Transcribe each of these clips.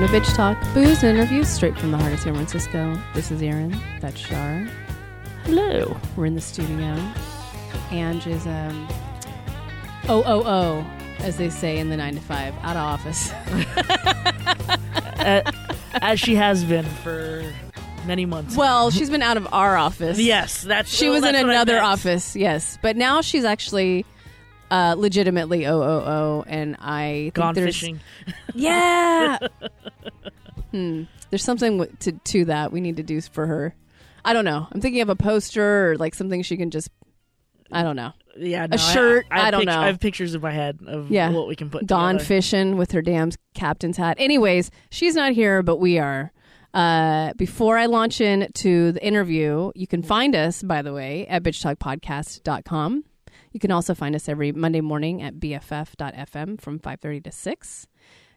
Welcome to Bitch Talk, booze and interviews straight from the heart of San Francisco. This is Erin. That's Shar. Hello. We're in the studio. Ange is um oh oh oh, as they say in the nine to five, out of office. Uh, as she has been for many months. well, she's been out of our office. yes, that's She well, was in that's what another office, yes. But now she's actually uh, legitimately OOO, and I Gone fishing. Yeah. hmm. There's something w- to to that we need to do for her. I don't know. I'm thinking of a poster or like something she can just. I don't know. Yeah, no, shirt, I, I, I don't pict- know. I have pictures in my head of Yeah. what we can put. Dawn together. fishing with her damn captain's hat. Anyways, she's not here, but we are. Uh, before I launch into the interview, you can find us, by the way, at bitchtalkpodcast.com. You can also find us every Monday morning at bff.fm from 5.30 to 6.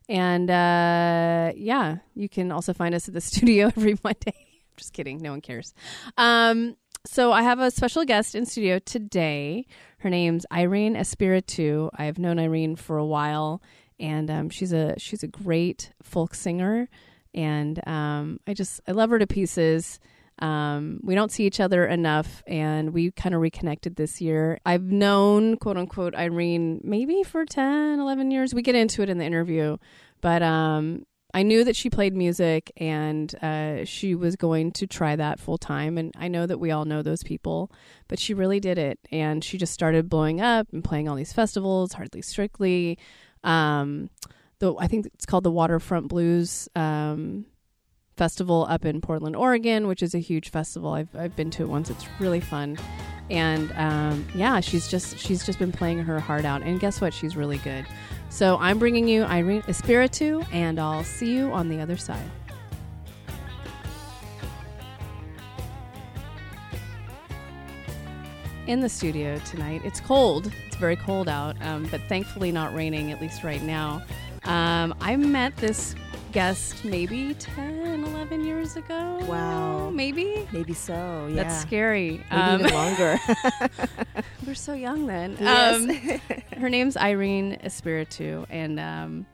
And uh, yeah, you can also find us at the studio every Monday. Just kidding. No one cares. Um, so I have a special guest in studio today. Her name's Aireene Espiritu. I have known Aireene for a while, and um, she's a she's a great folk singer, and um, I just I love her to pieces. Um, we don't see each other enough, and we kind of reconnected this year. I've known quote unquote Aireene maybe for 10, 11 years. We get into it in the interview, but um, I knew that she played music and uh, she was going to try that full time. And I know that we all know those people, but she really did it. And she just started blowing up and playing all these festivals, Hardly Strictly. Um, the, I think it's called the Waterfront Blues um, Festival up in Portland, Oregon, which is a huge festival. I've, I've been to it once. It's really fun. And um, yeah, she's just she's just been playing her heart out. And guess what? She's really good. So I'm bringing you Aireene Espiritu, and I'll see you on the other side. In the studio tonight, it's cold. It's very cold out, um, but thankfully not raining, at least right now. Um, I met this guest maybe 10, 11 years ago. Wow. Maybe? Maybe so. Yeah. That's scary. Maybe Um, even longer. we're so young then. Yes. Um, her name's Aireene Espiritu, and um,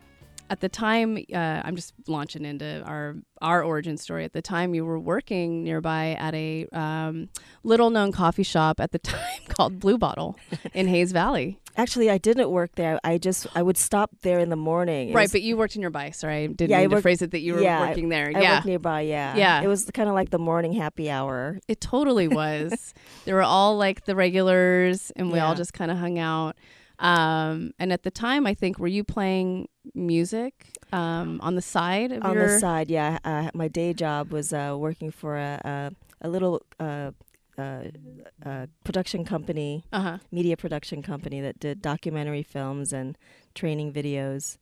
at the time, uh, I'm just launching into our our origin story. At the time, you were working nearby at a um, little known coffee shop at the time called Blue Bottle in Hayes Valley. Actually, I didn't work there. I just I would stop there in the morning. It right, was- but you worked nearby. Sorry, I didn't Yeah, I mean to phrase it that you were yeah, working there. I yeah, worked nearby. Yeah. Yeah. It was kind of like the morning happy hour. It totally was. they were all like the regulars, and we all just kind of hung out. Um, and at the time, I think were you playing music um, on the side of On your? the side, yeah. Uh, my day job was uh, working for a a, a little uh, uh, uh, production company, Uh huh. media production company that did documentary films and training videos.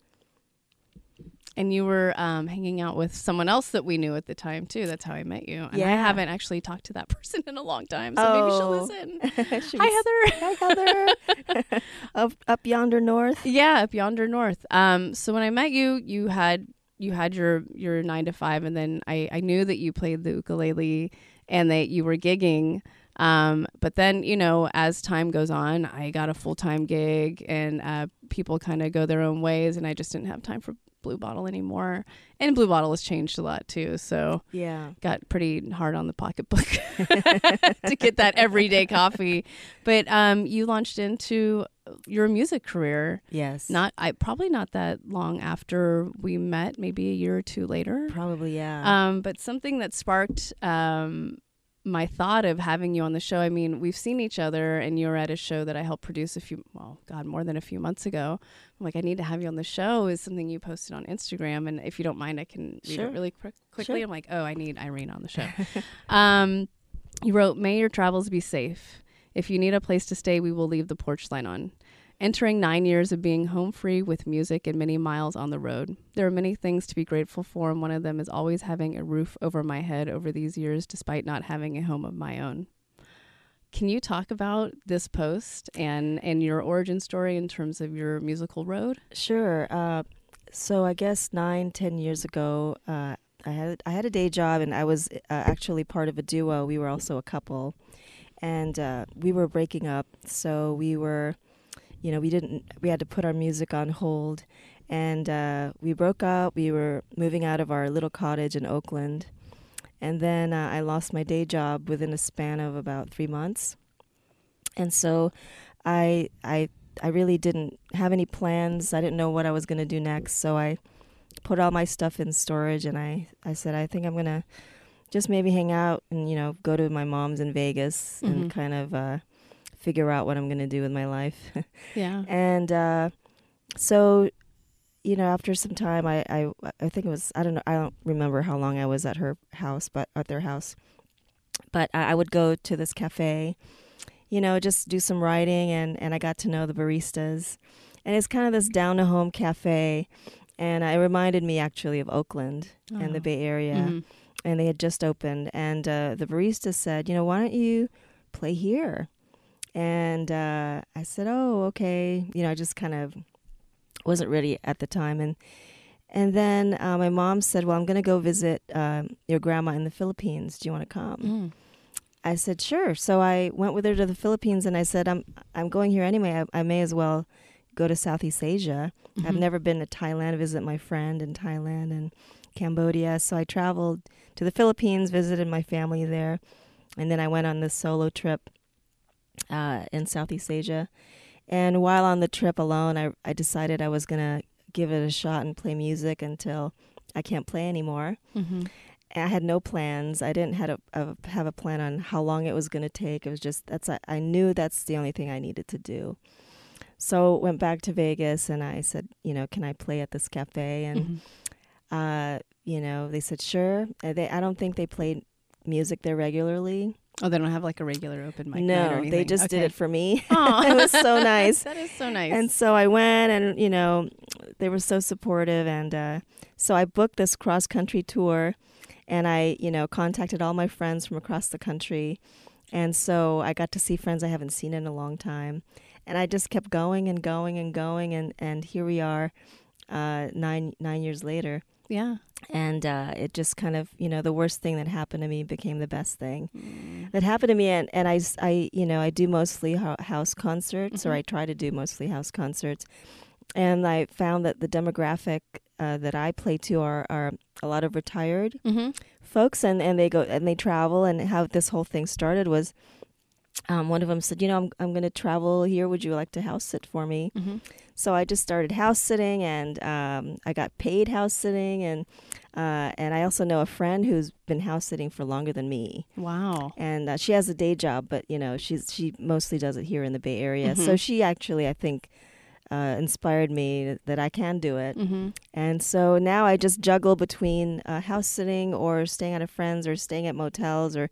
And you were um, hanging out with someone else that we knew at the time too. That's how I met you. And I haven't actually talked to that person in a long time, so maybe she'll Oh. listen. She Hi, Heather. Hi, Heather. up up yonder north. Yeah, up yonder north. Um, so when I met you, you had you had your your nine to five, and then I I knew that you played the ukulele and that you were gigging. Um, but then you know, as time goes on, I got a full time gig, and uh, people kind of go their own ways, and I just didn't have time for Blue Bottle anymore. And Blue Bottle has changed a lot too, so Yeah. got pretty hard on the pocketbook to get that everyday coffee. But um, you launched into your music career Yes. not I probably not that long after we met, maybe a year or two later. Probably, yeah. Um, but something that sparked um, my thought of having you on the show. I mean, we've seen each other, and you were at a show that I helped produce a few, well, God, more than a few months ago. I'm like, I need to have you on the show. Is something you posted on Instagram, and if you don't mind, I can read Sure. it really quick, quickly. Sure. I'm like, oh, I need Aireene on the show. um, you wrote, "May your travels be safe. If you need a place to stay, we will leave the porch light on." Entering nine years of being home free with music and many miles on the road. There are many things to be grateful for, and one of them is always having a roof over my head over these years, despite not having a home of my own. Can you talk about this post and, and your origin story in terms of your musical road? Sure. Uh, so I guess nine, ten years ago, uh, I had I had a day job, and I was uh, actually part of a duo. We were also a couple, and uh, we were breaking up. So we were you know, we didn't. We had to put our music on hold, and uh, we broke up. We were moving out of our little cottage in Oakland, and then uh, I lost my day job within a span of about three months, and so I I I really didn't have any plans. I didn't know what I was going to do next, so I put all my stuff in storage, and I I said I think I'm gonna just maybe hang out and you know go to my mom's in Vegas Mhm. and kind of uh, figure out what I'm gonna do with my life. Yeah. and uh, so you know after some time I, I I think it was I don't know I don't remember how long I was at her house but at their house but I, I would go to this cafe you know just do some writing and and I got to know the baristas and it's kind of this down to home cafe and it reminded me actually of Oakland and the Oh. Bay Area Mhm. and they had just opened and uh, the barista said you know why don't you play here and uh, i said oh okay you know i just kind of wasn't ready at the time and and then uh, my mom said well i'm going to go visit um, your grandma in the philippines do you want to come Mm. I said sure. So I went with her to the Philippines, and I said I'm I'm going here anyway. I, I may as well go to Southeast Asia. I've Mhm. never been to Thailand. Visit my friend in Thailand and Cambodia. So I traveled to the Philippines, visited my family there, and then I went on this solo trip uh, in Southeast Asia. And while on the trip alone, I I decided I was gonna give it a shot and play music until I can't play anymore. Mhm. I had no plans. I didn't have a, a have a plan on how long it was going to take. It was just that's I, I knew that's the only thing I needed to do. So went back to Vegas and I said, you know, can I play at this cafe? And Mhm. uh, you know, they said sure. Uh, They I don't think they played music there regularly. Oh, they don't have like a regular open mic. night or no, they just did it for me. It was so nice. that is so nice. And so I went, and you know, they were so supportive, and uh, so I booked this cross country tour, and I, you know, contacted all my friends from across the country, and so I got to see friends I haven't seen in a long time, and I just kept going and going and going, and and here we are, uh, nine nine years later, yeah. and uh, it just kind of, you know, the worst thing that happened to me became the best thing Mm. that happened to me and, and I, s- I, you know i do mostly house concerts or Mhm. i try to do mostly house concerts and i found that the demographic uh, that i play to are, are a lot of retired Mhm. folks and, and they go and they travel and how this whole thing started was um, one of them said you know i'm, I'm going to travel here would you like to house sit for me Mhm. so I just started house sitting, and um, I got paid house sitting, and uh, and I also know a friend who's been house sitting for longer than me, Wow. and uh, she has a day job, but you know she's she mostly does it here in the Bay Area. So Mhm. she actually, I think, uh, inspired me that I can do it, Mhm. and so now I just juggle between uh, house sitting or staying at a friend's or staying at motels or.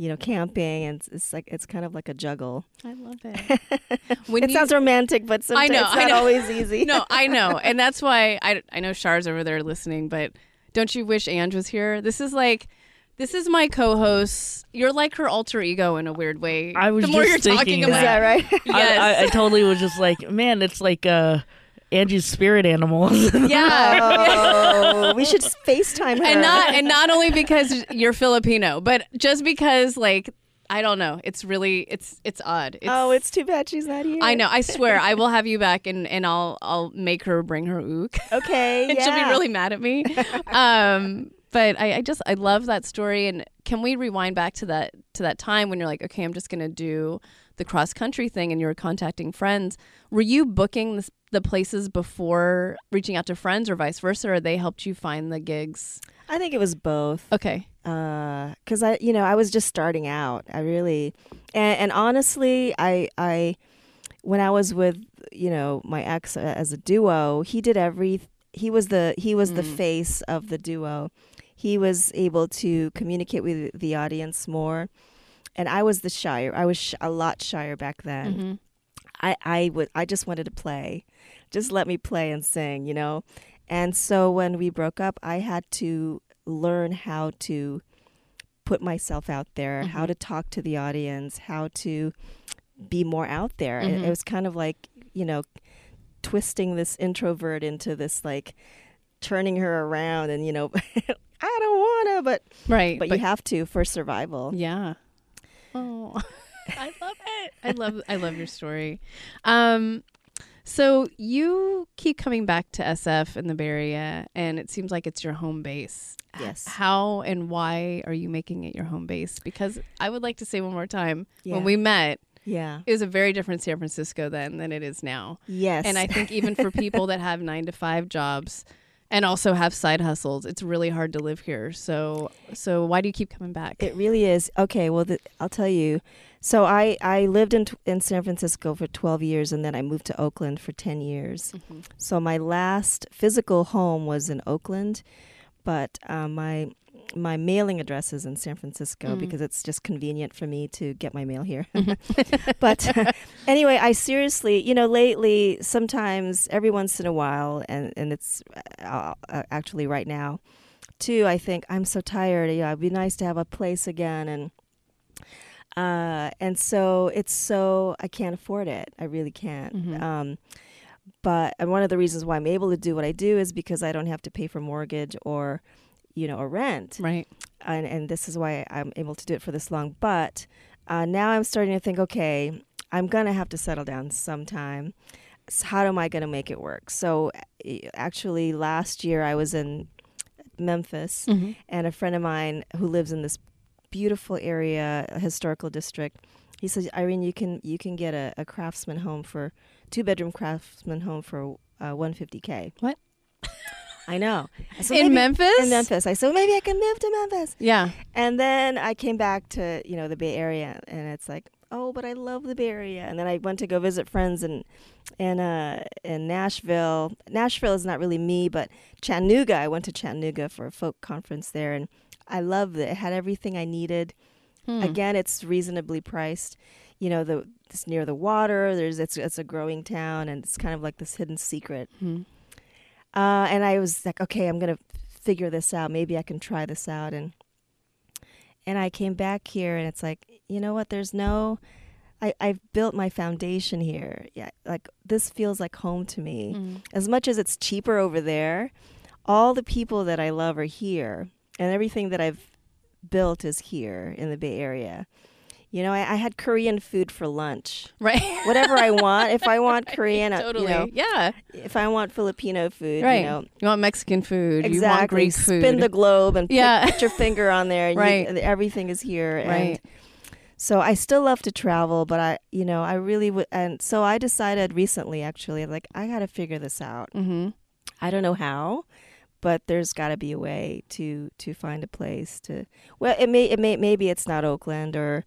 You know, camping, and it's, it's like it's kind of like a juggle. I love it. When it you- sounds romantic, but sometimes know, it's I not know. always easy. no, I know, and that's why I I know Char's over there listening. But don't you wish Ange was here? This is like. This is my co-host. You're like her alter ego in a weird way. I was the more just you're talking thinking Is that right? yes, I, I, I totally was just like, man, it's like uh, Angie's spirit animals. yeah. Oh, we should FaceTime her. and not and not only because you're Filipino, but just because like I don't know, it's really it's it's odd. It's, oh, it's too bad she's not here. I know. I swear, I will have you back, and and I'll I'll make her bring her ook. Okay, and yeah. she'll be really mad at me. um, but I, I just I love that story. And can we rewind back to that to that time when you're like, okay, I'm just gonna do the cross country thing, and you were contacting friends. Were you booking the, the places before reaching out to friends, or vice versa, or they helped you find the gigs? I think it was both. Okay. because I, you know, I was just starting out. I really, and, and honestly, I, I, when I was with, you know, my ex uh, as a duo, he did every. He was the he was the Mm. face of the duo. He was able to communicate with the audience more, and I was the shyer. I was sh- a lot shyer back then. Mhm. I I would I just wanted to play, just let me play and sing, you know. And so when we broke up, I had to learn how to put myself out there, how Mhm. to talk to the audience, how to be more out there. It, Mhm. it was kind of like you know, twisting this introvert into this like turning her around, and you know, I don't wanna, but Right. but, you have to for survival. Yeah. Oh, I love it. I love I love your story. Um, So you keep coming back to SF in the Bay Area, and it seems like it's your home base. Yes. How and why are you making it your home base? Because I would like to say one more time Yeah. when we met, Yeah. it was a very different San Francisco then than it is now. Yes. And I think even for people that have nine to five jobs and also have side hustles, it's really hard to live here. So, so why do you keep coming back? It really is. Okay, well, the, I'll tell you. So I, I lived in in San Francisco for 12 years, and then I moved to Oakland for 10 years. Mhm. So my last physical home was in Oakland, but uh, my my mailing address is in San Francisco Mm. because it's just convenient for me to get my mail here. but anyway, I seriously, you know, lately, sometimes every once in a while, and and it's uh, uh, actually right now, too. I think I'm so tired. Yeah, it'd be nice to have a place again, and uh, and so it's so I can't afford it. I really can't. Mhm. Um, but one of the reasons why I'm able to do what I do is because I don't have to pay for mortgage or, you know, a rent Right. and and this is why I'm able to do it for this long. But uh, now I'm starting to think, okay, I'm gonna have to settle down sometime. So how am I gonna make it work? So actually, last year I was in Memphis, Mm-hmm. and a friend of mine who lives in this beautiful area, a historical district. He says, Aireene, you can you can get a, a craftsman home for two bedroom craftsman home for uh, 150k. What? I know. So In maybe- Memphis? In Memphis. I said maybe I can move to Memphis. Yeah. And then I came back to, you know, the Bay Area and it's like, oh, but I love the Bay Area. And then I went to go visit friends in in uh in Nashville. Nashville is not really me, but Chattanooga. I went to Chattanooga for a folk conference there and I loved it. It had everything I needed. Hmm. Again, it's reasonably priced. You know, the it's near the water. There's it's it's a growing town and it's kind of like this hidden secret. Hmm. Uh, and I was like, okay, I'm gonna figure this out. Maybe I can try this out. And and I came back here, and it's like, you know what? There's no, I I've built my foundation here. Yeah, like this feels like home to me. Mm. As much as it's cheaper over there, all the people that I love are here, and everything that I've built is here in the Bay Area. You know, I, I had Korean food for lunch. Right. Whatever I want, if I want Korean, uh, totally. you know, yeah. if I want Filipino food, Right. you know, You want Mexican food. Exactly. You want. Greek food. Spin the globe and put, Yeah. put your finger on there, and Right. and everything is here. And Right. so I still love to travel, but I, you know, I really would. And so I decided recently, actually, like I got to figure this out. mm-hmm. I don't know how, but there's got to be a way to to find a place to. Well, it may it may maybe it's not Oakland or.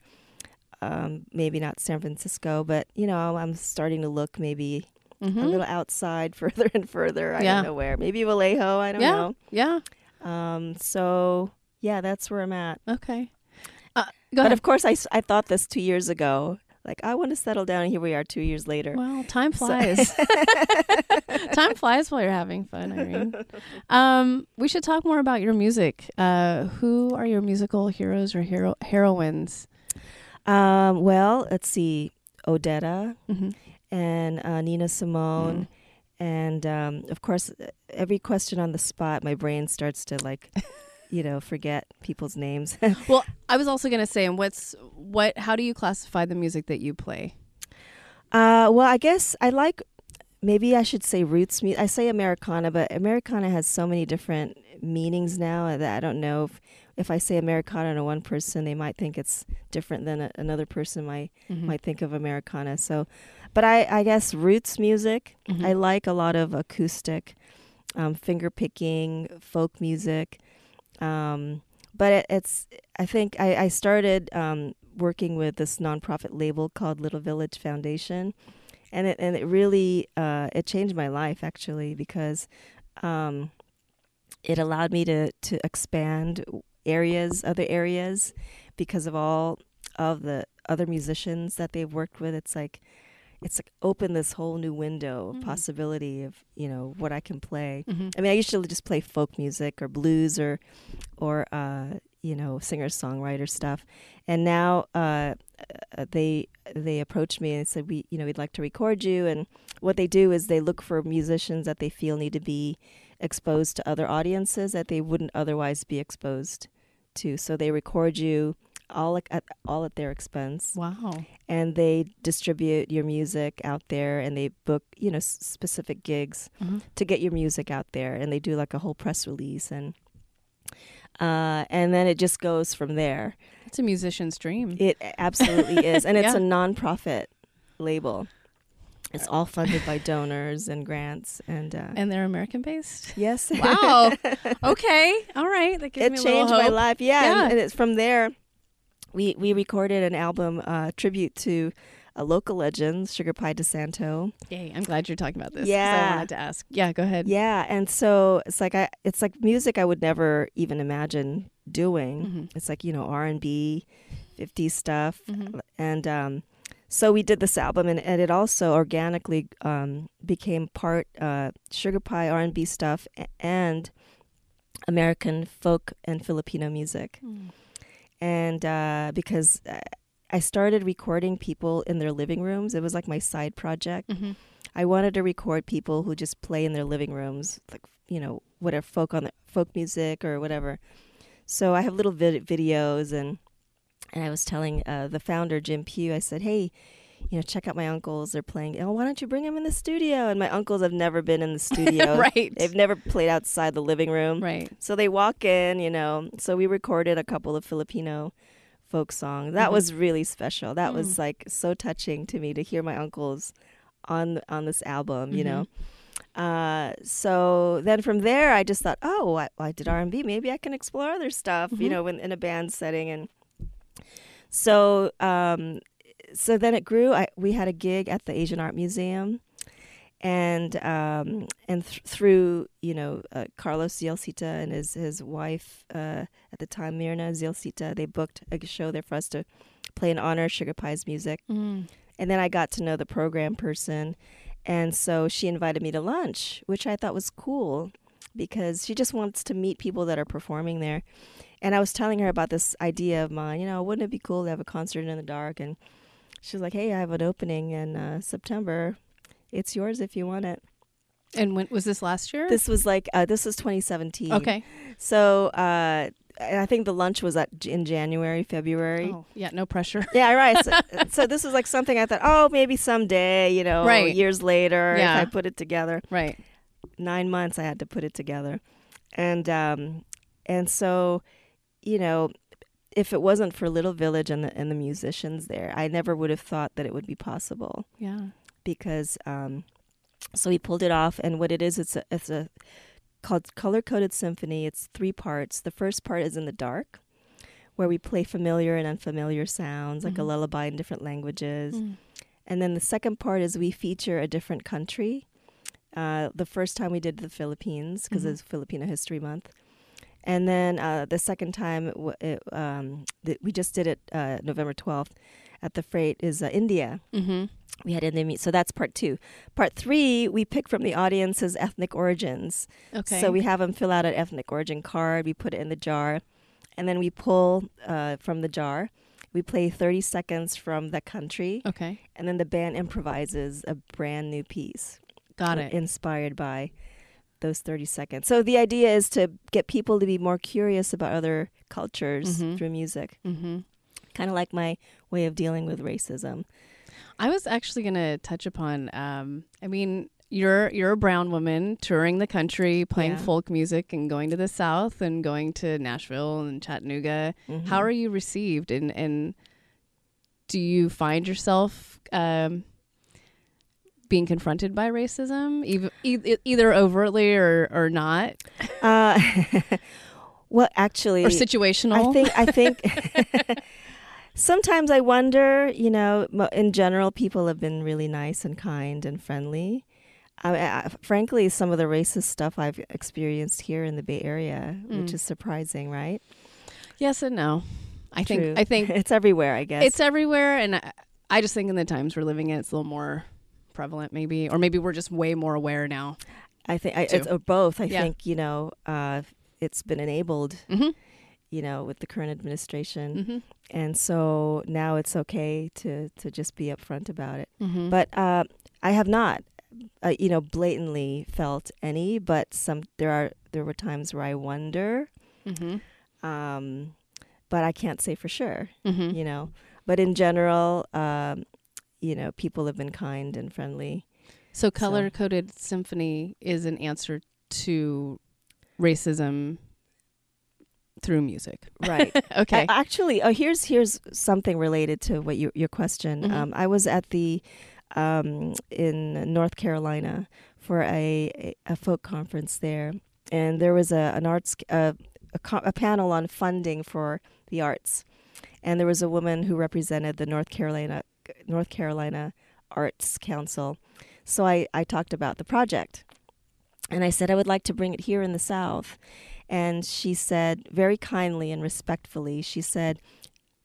Um, maybe not San Francisco, but you know, I'm starting to look maybe Mm-hmm. a little outside, further and further. I Yeah. don't know where. Maybe Vallejo. I don't Yeah. know. Yeah. Um, so yeah, that's where I'm at. Okay. Uh, go But ahead. of course, I, I thought this two years ago. Like I want to settle down, and here we are, two years later. Well, time So- flies. time flies while you're having fun, Aireene. Um, we should talk more about your music. Uh, who are your musical heroes or hero heroines? Um, well, let's see, Odetta Mm-hmm. and uh, Nina Simone, Mm. and um, of course, every question on the spot, my brain starts to like, you know, forget people's names. Well, I was also gonna say, and what's what? How do you classify the music that you play? Uh, well, I guess I like. Maybe I should say roots music. I say Americana, but Americana has so many different meanings now that I don't know if if I say Americana to one person, they might think it's different than a, another person might Mhm. might think of Americana. So, but I I guess roots music. Mhm. I like a lot of acoustic, um, finger picking, folk music. Um, but it, it's I think I, I started um, working with this nonprofit label called Little Village Foundation, and it and it really uh, it changed my life actually because um, it allowed me to to expand areas, other areas, because of all of the other musicians that they've worked with. It's like it's like opened this whole new window of Mm. possibility of you know what I can play. Mhm. I mean, I usually just play folk music or blues or, or uh, you know, singer songwriter stuff. And now uh, they they approached me and said, we you know we'd like to record you. And what they do is they look for musicians that they feel need to be exposed to other audiences that they wouldn't otherwise be exposed to. So they record you all at all at their expense, Wow. and they distribute your music out there, and they book you know s- specific gigs Mhm. to get your music out there, and they do like a whole press release, and uh, and then it just goes from there. It's a musician's dream. It absolutely is, and it's Yeah. a nonprofit label. It's all funded by donors and grants, and, uh, and they're American based. yes, Wow. okay. All right. That gives it me a little changed my life. Yeah, Yeah. And, and it's from there. We we recorded an album uh, tribute to a local legend, Sugar Pie DeSanto. Yay. I'm glad you're talking about this. Yeah. I wanted to ask. Yeah. Go ahead. Yeah, and so it's like I it's like music I would never even imagine doing. Mhm. It's like you know R and B, 50s stuff, Mhm. and um, so we did this album, and, and it also organically um, became part uh, Sugar Pie R and B stuff and American folk and Filipino music. Mm. and uh, because uh, I started recording people in their living rooms, it was like my side project. Mhm. I wanted to record people who just play in their living rooms, like you know whatever folk on the, folk music or whatever. So I have little vid- videos, and and I was telling uh, the founder Jim Pugh, I said, hey. You know, check out my uncles. They're playing. Oh, why don't you bring them in the studio? And my uncles have never been in the studio. right. They've never played outside the living room. right. So they walk in, you know. So we recorded a couple of Filipino folk song. That Mhm. was really special. That Mm. was like so touching to me to hear my uncles on on this album, you know. Uh, so then from there, I just thought, oh, I, I did R and B. Maybe I can explore other stuff, you Mhm. know, in, in a band setting. And so, um, so then it grew. I, we had a gig at the Asian Art Museum, and um, and th- through you know uh, Carlos Zialcita and his his wife uh, at the time Mirna Zialcita, they booked a show there for us to play in honor of Sugar Pie's music. Mm. And then I got to know the program person. And so she invited me to lunch, which I thought was cool because she just wants to meet people that are performing there. And I was telling her about this idea of mine, you know, wouldn't it be cool to have a concert in the dark? And she was like, hey, I have an opening in uh, September. It's yours if you want it. And when was this last year? This was like, uh, this was 2017. okay. So uh, I think the lunch was at, in January, February. Oh, yeah. No pressure. Yeah, right. So, so this was like something I thought, oh, maybe someday, you know, Right. years later, Yeah. if I put it together. right. Nine months I had to put it together, and um, and so, you know, if it wasn't for Little Village and the and the musicians there, I never would have thought that it would be possible Yeah. Because um, so we pulled it off, and what it is, it's a it's a called color coded symphony. It's three parts. The first part is in the dark, where we play familiar and unfamiliar sounds, like a Mhm. lullaby in different languages. Mm. And then the second part is we feature a different country. Uh, the first time we did the Philippines because Mhm. it's Filipino History Month, and then uh, the second time it, w- it, um, th- we just did it uh, November twelfth at the Freight is uh, India. Mm-hmm. We had Indian meet, so that's part two. Part three, we pick from the audience's ethnic origins. Okay. So we have them fill out an ethnic origin card. We put it in the jar, and then we pull uh, from the jar. We play 30 seconds from the country, Okay. and then the band improvises a brand new piece. Got it. Inspired by those 30 seconds. So the idea is to get people to be more curious about other cultures Mhm. through music. mm-hmm. Kind of like my way of dealing with racism. I was actually going to touch upon. Um, I mean, you're you're a brown woman touring the country, playing Yeah. folk music, and going to the South, and going to Nashville and Chattanooga. Mhm. How are you received, and and do you find yourself um, being confronted by racism, either, either overtly or or not, Uh, well, actually, or situational? I think I think sometimes I wonder. You know, in general, people have been really nice and kind and friendly. I, I, frankly, some of the racist stuff I've experienced here in the Bay Area, which Mm. is surprising, right? yes and no. I True. think I think it's everywhere. I guess it's everywhere and I, I just think in the times we're living in it's a little more prevalent maybe or maybe we're just way more aware now I think I, it's both. I Yeah. think you know, uh, it's been enabled. mm-hmm. You know, with the current administration, Mm-hmm. and so now it's okay to to just be upfront about it. Mm-hmm. but uh, I have not, uh, you know, blatantly felt any. But some there are there were times where I wonder, mm-hmm. um, but I can't say for sure. Mhm. You know, but in general, um, you know, people have been kind and friendly. So, color coded symphony is an answer to racism through music. Right. okay. A- Actually, oh, here's here's something related to what you, your question. Mhm. Um, I was at the um, in North Carolina for a, a folk conference there, and there was a an arts a, a, co- a panel on funding for the arts, and there was a woman who represented the North Carolina North Carolina Arts Council. So I I talked about the project, and I said I would like to bring it here in the South. And she said, very kindly and respectfully, she said,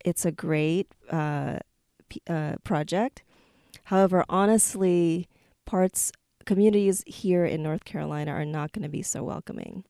it's a great uh, p- uh, project. However, honestly, parts, communities here in North Carolina are not going to be so welcoming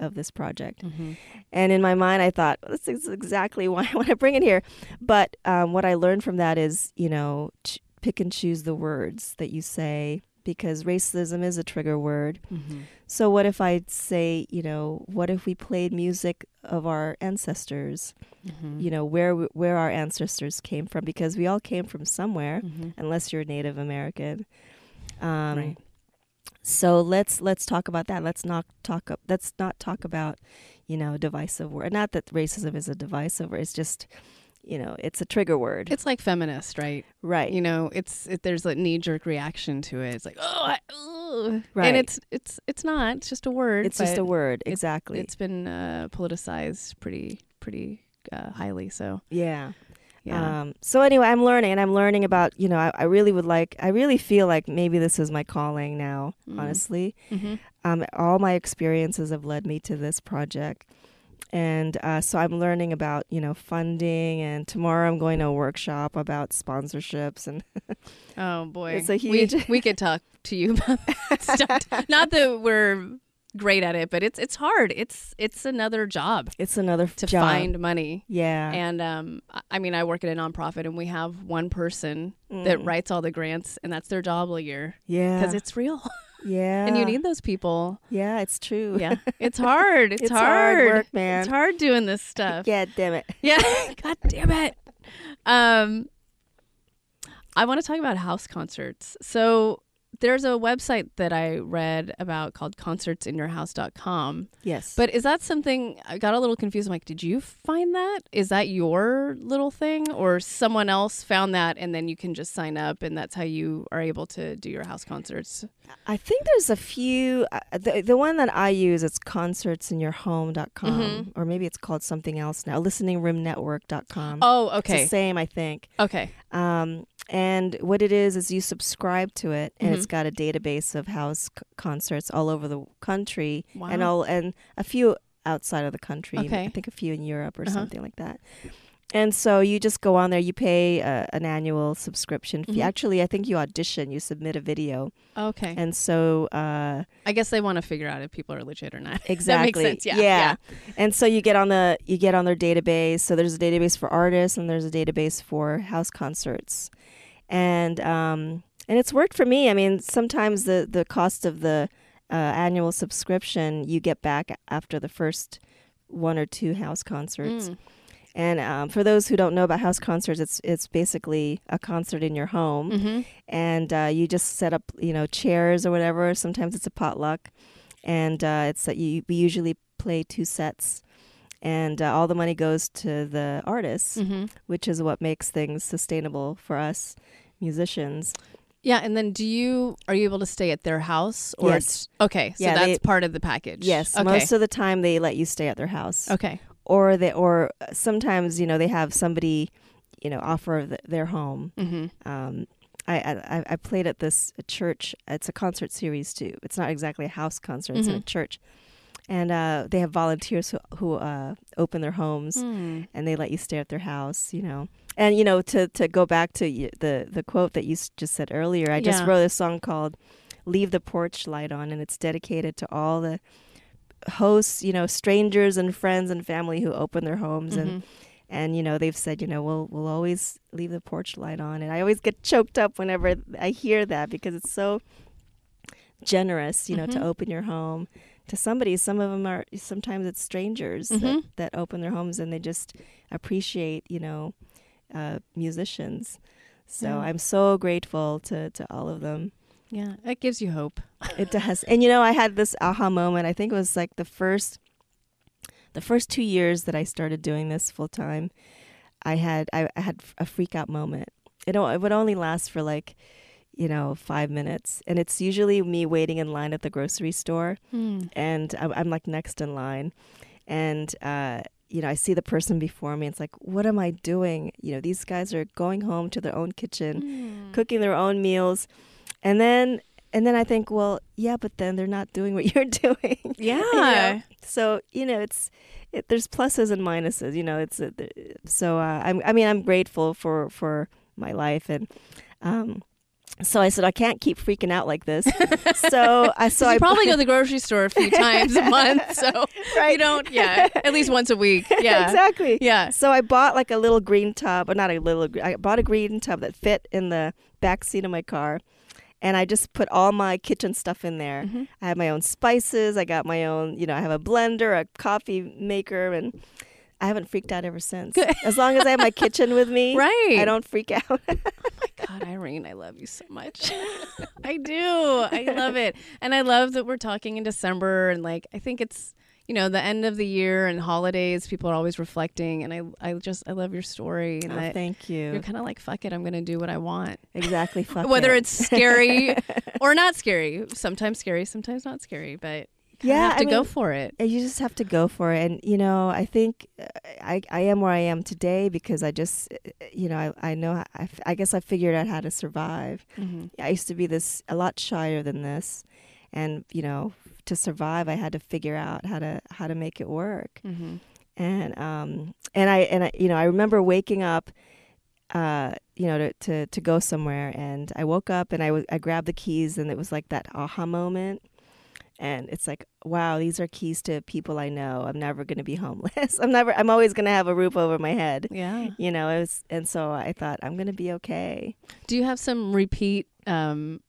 of this project. Mhm. And in my mind, I thought, this is exactly why I want to bring it here. But um, what I learned from that is, you know, ch- pick and choose the words that you say because racism is a trigger word. Mhm. So what if I say, you know, what if we played music of our ancestors? Mhm. You know, where where our ancestors came from because we all came from somewhere, Mhm. unless you're Native American. Um, Right. So let's let's talk about that. Let's not talk up. Let's not talk about, you know, divisive word. Not that racism is a divisive word. It's just, you know, it's a trigger word. It's like feminist, right? right. You know, it's it, there's a knee jerk reaction to it. It's like, oh, I. Right. and it's it's it's not. It's just a word. it's just a word. it- exactly. It's been uh, politicized pretty pretty uh, highly. So yeah. Yeah. Um, so anyway, I'm learning, and I'm learning about you know I, I really would like I really feel like maybe this is my calling now. Mhm. Honestly, Mhm. um, all my experiences have led me to this project, and uh, so I'm learning about you know funding, and tomorrow I'm going to a workshop about sponsorships, and Oh boy, It's a huge- We, could talk to you about that stuff. Not that we're great at it, but it's it's hard. It's it's another job it's another to job. find money. yeah, And um, I- mean, I work at a nonprofit, and we have one person that Mm. writes all the grants, and that's their job all year yeah, because it's real, yeah, and you need those people. yeah, it's true. Yeah, it's hard. It's, It's hard. hard work, man. It's hard doing this stuff. Yeah, damn it. Yeah. God damn it. Um, I want to talk about house concerts. So there's a website that I read about called concertsinyourhouse.com. Yes, But is that something I got a little confused? I'm like, did you find that? Is that your little thing or someone else found that and then you can just sign up and that's how you are able to do your house concerts? I think there's a few. Uh, the the one that I use it's concertsinyourhome.com Mhm. or maybe it's called something else now. Listeningroomnetwork.com. Oh, It's okay. the same, I think. Okay. Um, and what it is is you subscribe to it, and Mm-hmm. it's got a database of house c- concerts all over the country, and all and a few outside of the country. Okay. I think a few in Europe or Uh-huh. something like that. And so you just go on there. You pay uh, an annual subscription fee. Mhm. Actually, I think you audition. You submit a video, Okay. and so uh, I guess they want to figure out if people are legit or not. exactly That makes sense. Yeah. yeah and so you get on the you get on their database so there's a database for artists and there's a database for house concerts and um and it's worked for me. I mean sometimes the the cost of the uh, annual subscription you get back after the first one or two house concerts. Mm. and um, for those who don't know about house concerts it's it's basically a concert in your home. Mm-hmm. and uh, you just set up you know chairs or whatever. Sometimes it's a potluck. And uh, it's that you we usually play two sets. And uh, all the money goes to the artists Mm-hmm. which is what makes things sustainable for us musicians Yeah, and then do you are you able to stay at their house or Yes. okay, so Yeah, that's they- part of the package. yes Okay. most of the time they let you stay at their house okay. or they or sometimes you know they have somebody you know offer th- their home Mm-hmm. um, I, I I played at this church. It's a concert series too. It's not exactly a house concert. It's in a Mhm. church, and uh, they have volunteers who who uh, open their homes Mm. and they let you stay at their house. You know, and you know to to go back to the the quote that you just said earlier. I just wrote a song called "Leave the Porch Light On," and it's dedicated to all the hosts, you know, strangers and friends and family who open their homes and Mhm. and you know they've said you know we'll we'll always leave the porch light on and i always get choked up whenever i hear that because it's so generous you know to Mhm. open your home to somebody. Some of them are sometimes it's strangers that, Mhm. that open their homes and they just appreciate, you know, uh, musicians. So Yeah. I'm so grateful to to all of them. Yeah, it gives you hope. It does. And you know, I had this aha moment. I think it was like the first the first 2 years that I started doing this full time. I had I, I had a freak out moment. It it would only last for like you know, 5 minutes. And it's usually me waiting in line at the grocery store and I'm, I'm like next in line and uh you know, I see the person before me. It's like, what am I doing? You know, these guys are going home to their own kitchen, Mm. cooking their own meals, and then and then I think, well, yeah, but then they're not doing what you're doing. Yeah. You know? So you know, it's it, there's pluses and minuses. You know, it's uh, th- so uh, I'm I mean I'm grateful for for my life and. um so I said I can't keep freaking out like this. so I so I probably go to the grocery store a few times a month, so right you don't. Yeah, at least once a week. Yeah, exactly. Yeah. So I bought like a little green tub, or not a little. I bought a green tub that fit in the back seat of my car, and I just put all my kitchen stuff in there. Mhm. I have my own spices. I got my own. You know, I have a blender, a coffee maker, and I haven't freaked out ever since. Good. As long as I have my kitchen with me, Right. I don't freak out. God, Aireene, I love you so much. I do. I love it. And I love that we're talking in December and like I think it's you know, the end of the year and holidays, people are always reflecting and I I just I love your story and oh, I, thank you you're kind of like fuck it, I'm going to do what I want. Exactly. Fuck Whether it. it's scary or not scary. Sometimes scary, sometimes not scary, but Yeah, have to I go for it. Uh, You just have to go for it, and you know, I think uh, I I am where I am today because I just, uh, you know, I I know I guess I figured out how to survive. hmm I used to be this a lot shyer than this, and you know, to survive, I had to figure out how to how to make it work. hmm And um and I and I you know I remember waking up, uh you know to to, to go somewhere, and I woke up and I was I grabbed the keys, and it was like that aha moment. And it's like, wow, these are keys to people I know. I'm never going to be homeless. I'm never. I'm always going to have a roof over my head. Yeah. You know, it was, and so I thought I'm going to be okay. Do you have some repeat? Um,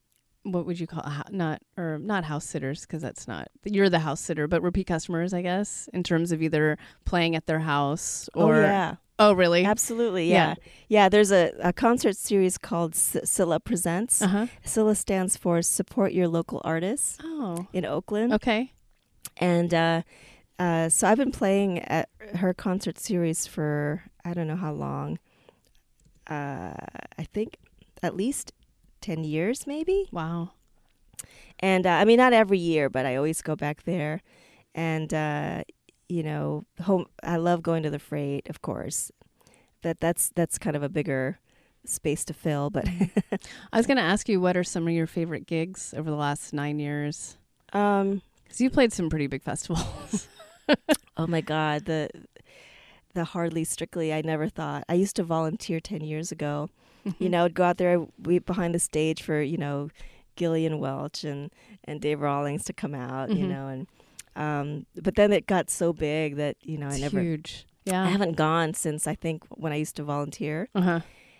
what would you call not or not house sitters? Because that's not you're the house sitter, but repeat customers, I guess, in terms of either playing at their house or oh yeah, oh really? absolutely, Yeah. yeah, yeah. there's a, a concert series called SYLA Presents. Uh huh. SYLA stands for Support Your Local Artists Oh, in Oakland, okay. and uh, uh, so I've been playing at her concert series for I don't know how long. Uh, I think at least ten years, maybe. Wow. And uh, I mean, not every year, but I always go back there. And uh, you know, home. I love going to the freight, of course. That that's that's kind of a bigger space to fill. But I was going to ask you, what are some of your favorite gigs over the last nine years? um, Because you played some pretty big festivals. oh my God, the the hardly strictly. I never thought. I used to volunteer ten years ago. You know, I'd go out there, we behind the stage for you know, Gillian Welch and and Dave Rawlings to come out. You Mhm. know, and um, but then it got so big that you know I It's never. huge. Yeah. I haven't gone since I think when I used to volunteer. Uh huh.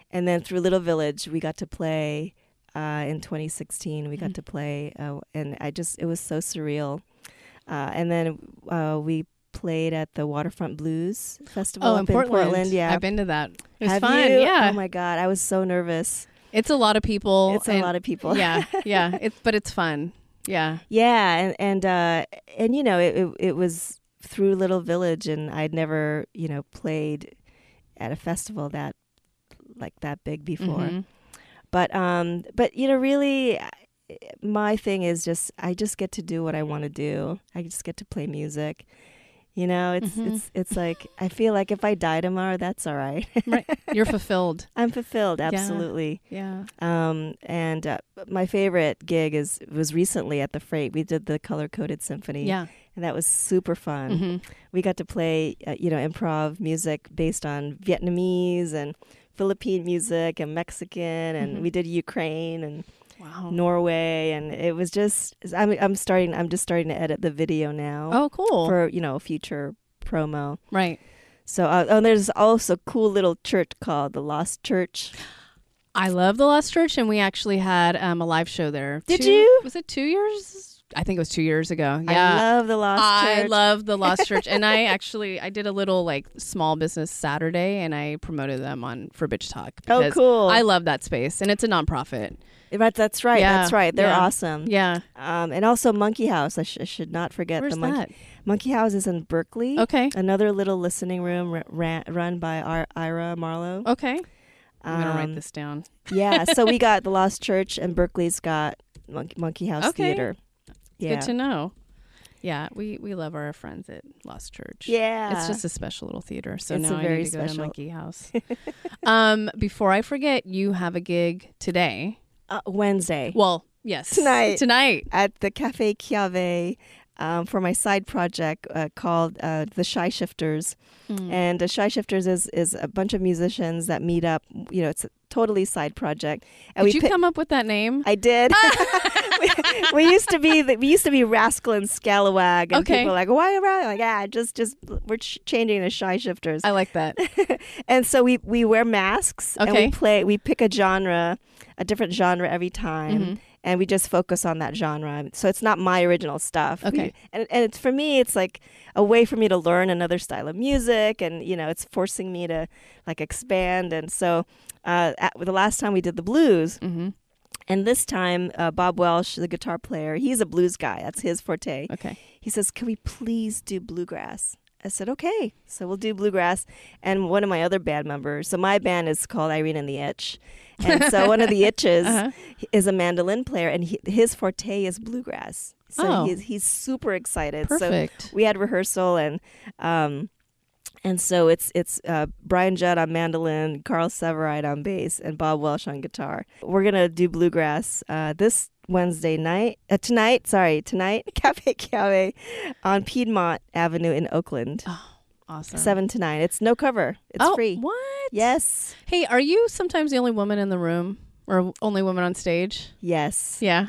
And then through Little Village, we got to play uh, in 2016. We got Mhm. to play, uh, and I just it was so surreal. Uh, and then uh, we played at the Waterfront Blues Festival Oh, in Portland. Yeah, I've been to that. It was Have fun. you? Yeah. Oh my God, I was so nervous. it's a lot of people. it's a lot of people. yeah. Yeah. It's but it's fun. Yeah. Yeah, and and uh, and you know it, it it was through Little Village, and I'd never you know played at a festival that like that big before. Mhm. but um but you know really my thing is just i just get to do what i want to do i just get to play music you know it's Mhm. it's it's like i feel like if i die tomorrow that's all right Right. You're fulfilled. i'm fulfilled absolutely Yeah. um and uh, my favorite gig is was recently at the freight we did the color coded symphony Yeah. and that was super fun hmm we got to play uh, you know improv music based on vietnamese and philippine music and mexican and Mhm. we did ukraine and Wow. Norway, and it was just. I'm I'm starting. I'm just starting to edit the video now Oh, cool. for you know future promo. right. So uh, oh, there's also a cool little church called the Lost Church. I love the Lost Church, and we actually had um, a live show there. Did Two- you? Was it two years? I think it was two years ago. Yeah. I love the Lost church. I Church. love the Lost Church, and I actually I did a little like small business Saturday, and I promoted them on for Bitch Talk. Oh, cool. I love that space, and it's a nonprofit. Right, that's right. Yeah, That's right. They're yeah. awesome. Yeah, Um, and also Monkey House. I, sh- I should not forget where's the Monkey that? Monkey House is in Berkeley. Okay, Another little listening room r- ran, run by our Ira Marlowe. okay. I'm gonna write Um, this down. Yeah, so we got the Lost Church, and Berkeley's got Monkey, Monkey House Okay. Theater. Yeah, Good to know. Yeah, we we love our friends at Lost Church. yeah. It's just a special little theater. So It's now a I very need to go to special- Monkey House. um, before I forget, you have a gig today. uh, Wednesday Well, yes, Tonight. Tonight. at the Cafe Chiave um, for my side project uh, called uh, the Shy Shifters. Mm. And the Shy Shifters is is a bunch of musicians that meet up. You know, it's a totally side project. And Did you come up with that name? I did. we, we used to be the, we used to be Rascal and Scalawag, and Okay. people were like, "Why around?" Like, yeah, just just we're ch- changing to Shy Shifters. I like that. and so we we wear masks and we play. We pick a genre, a different genre every time. Mhm. And we just focus on that genre. So it's not my original stuff. We- Okay. and and it's for me, it's like a way for me to learn another style of music, and you know, it's forcing me to like expand. And so, uh, at, the last time we did the blues, hmm and this time, uh, Bob Welsh, the guitar player, he's a blues guy. That's his forte. Okay. He says, Can we please do bluegrass? I said, Okay. So we'll do bluegrass. And one of my other band members, so my band is called Aireene and the Itch. And so one of the Itches Uh-huh. is a mandolin player, and he, his forte is bluegrass. So Oh. he's, he's super excited. So Perfect. we had rehearsal and um and so it's it's uh, Brian Judd on mandolin, Carl Severide on bass, and Bob Welsh on guitar. We're gonna do bluegrass uh, this Wednesday night, uh, tonight. Sorry, tonight, Cafe Chiave on Piedmont Avenue in Oakland, awesome. seven to nine. It's no cover. It's oh, free. What? Yes, Hey, are you sometimes the only woman in the room or only woman on stage? yes. Yeah.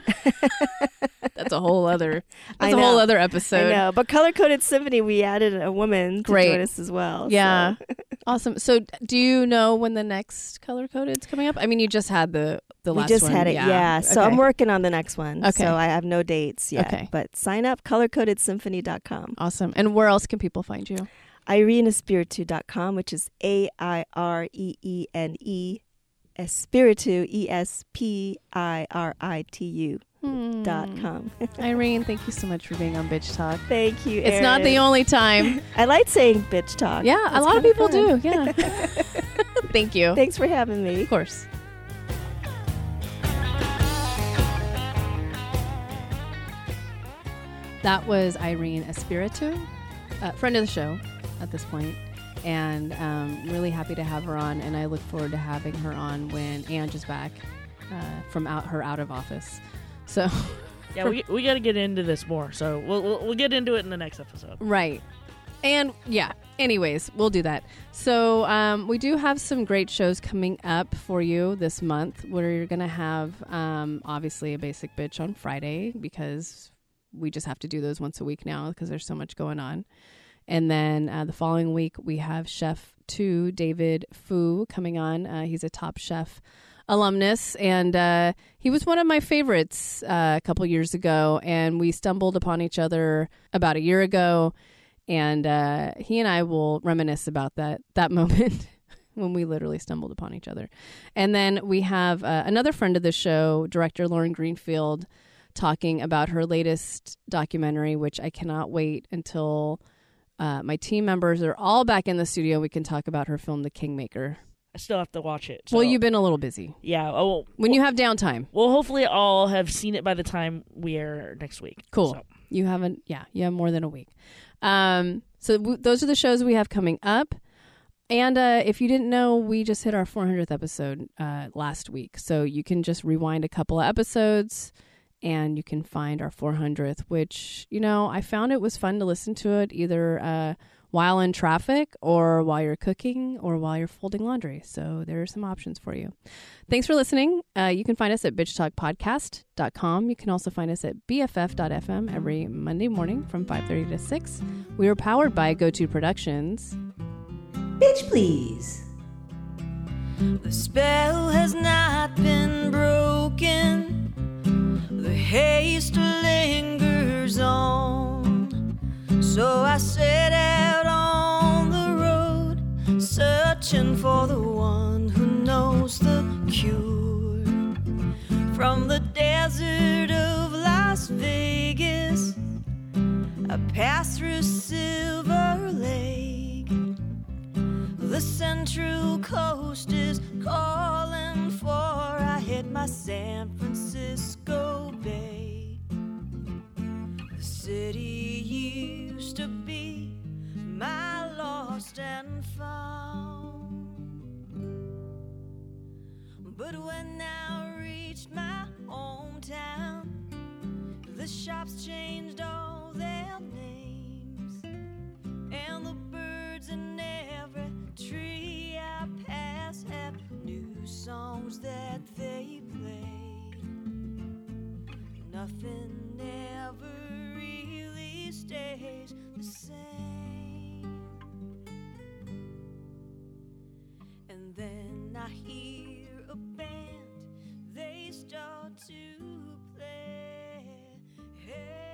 that's a whole other. That's a whole other I episode. know, but Color Coded Symphony, we added a woman to Great. join us as well. Yeah. so. Awesome. So, do you know when the next color coded's coming up? I mean, you just had the the we last just one. had it, yeah. So Okay. I'm working on the next one. Okay. So I have no dates yet. Okay. But sign up, colorcodedsymphony.com. Awesome. And where else can people find you? AireeneEspiritu.com, which is A I R E E N E, Espiritu, E S P I R I T U dot Hmm. com. Aireene, thank you so much for being on Bitch Talk. Thank you. It's not the only time. I like saying bitch talk. Yeah, a lot of people fun. do. Yeah. thank you. Thanks for having me. Of course. That was Aireene Espiritu, a friend of the show at this point, and um, really happy to have her on. And I look forward to having her on when Ange is back uh, from out her out of office. So, Yeah, we, we got to get into this more. So we'll, we'll we'll get into it in the next episode. Right. And yeah, anyways, we'll do that. So, um, we do have some great shows coming up for you this month. We're going to have, um, obviously, a basic bitch on Friday because we just have to do those once a week now because there's so much going on. And then uh, the following week, we have Chef Tu, David Phu, coming on. Uh, he's a top chef alumnus, and uh, he was one of my favorites uh, a couple years ago. And we stumbled upon each other about a year ago, and uh, he and I will reminisce about that that moment when we literally stumbled upon each other. And then we have uh, another friend of the show, director Lauren Greenfield, talking about her latest documentary, which I cannot wait until. Uh, my team members are all back in the studio. We can talk about her film, The Kingmaker. I still have to watch it. So, Well, you've been a little busy. yeah. Oh, When you have downtime, well, hopefully I'll have seen it by the time we air next week. Cool. So, you haven't. Yeah, you have more than a week. Um, so w- those are the shows we have coming up. And uh, if you didn't know, we just hit our 400th episode uh, last week. So you can just rewind a couple of episodes and you can find our 400th, which, you know, I found it was fun to listen to it either uh, while in traffic or while you're cooking or while you're folding laundry. So there are some options for you. Thanks for listening. Uh, you can find us at bitchtalkpodcast.com. You can also find us at bff.fm every Monday morning from 5.30 to 6. We are powered by GoTo Productions. Bitch, please. The spell has not been broken. The haste lingers on. So I set out on the road, searching for the one who knows the cure. From the desert of Las Vegas, I passed through Silver Lake. The Central Coast is calling for I hit my San Francisco But when I reached my hometown, the shops changed all their names, and the birds in every tree I pass have new songs that they play. Nothing ever really stays the same. And then I hear they start to play. Hey.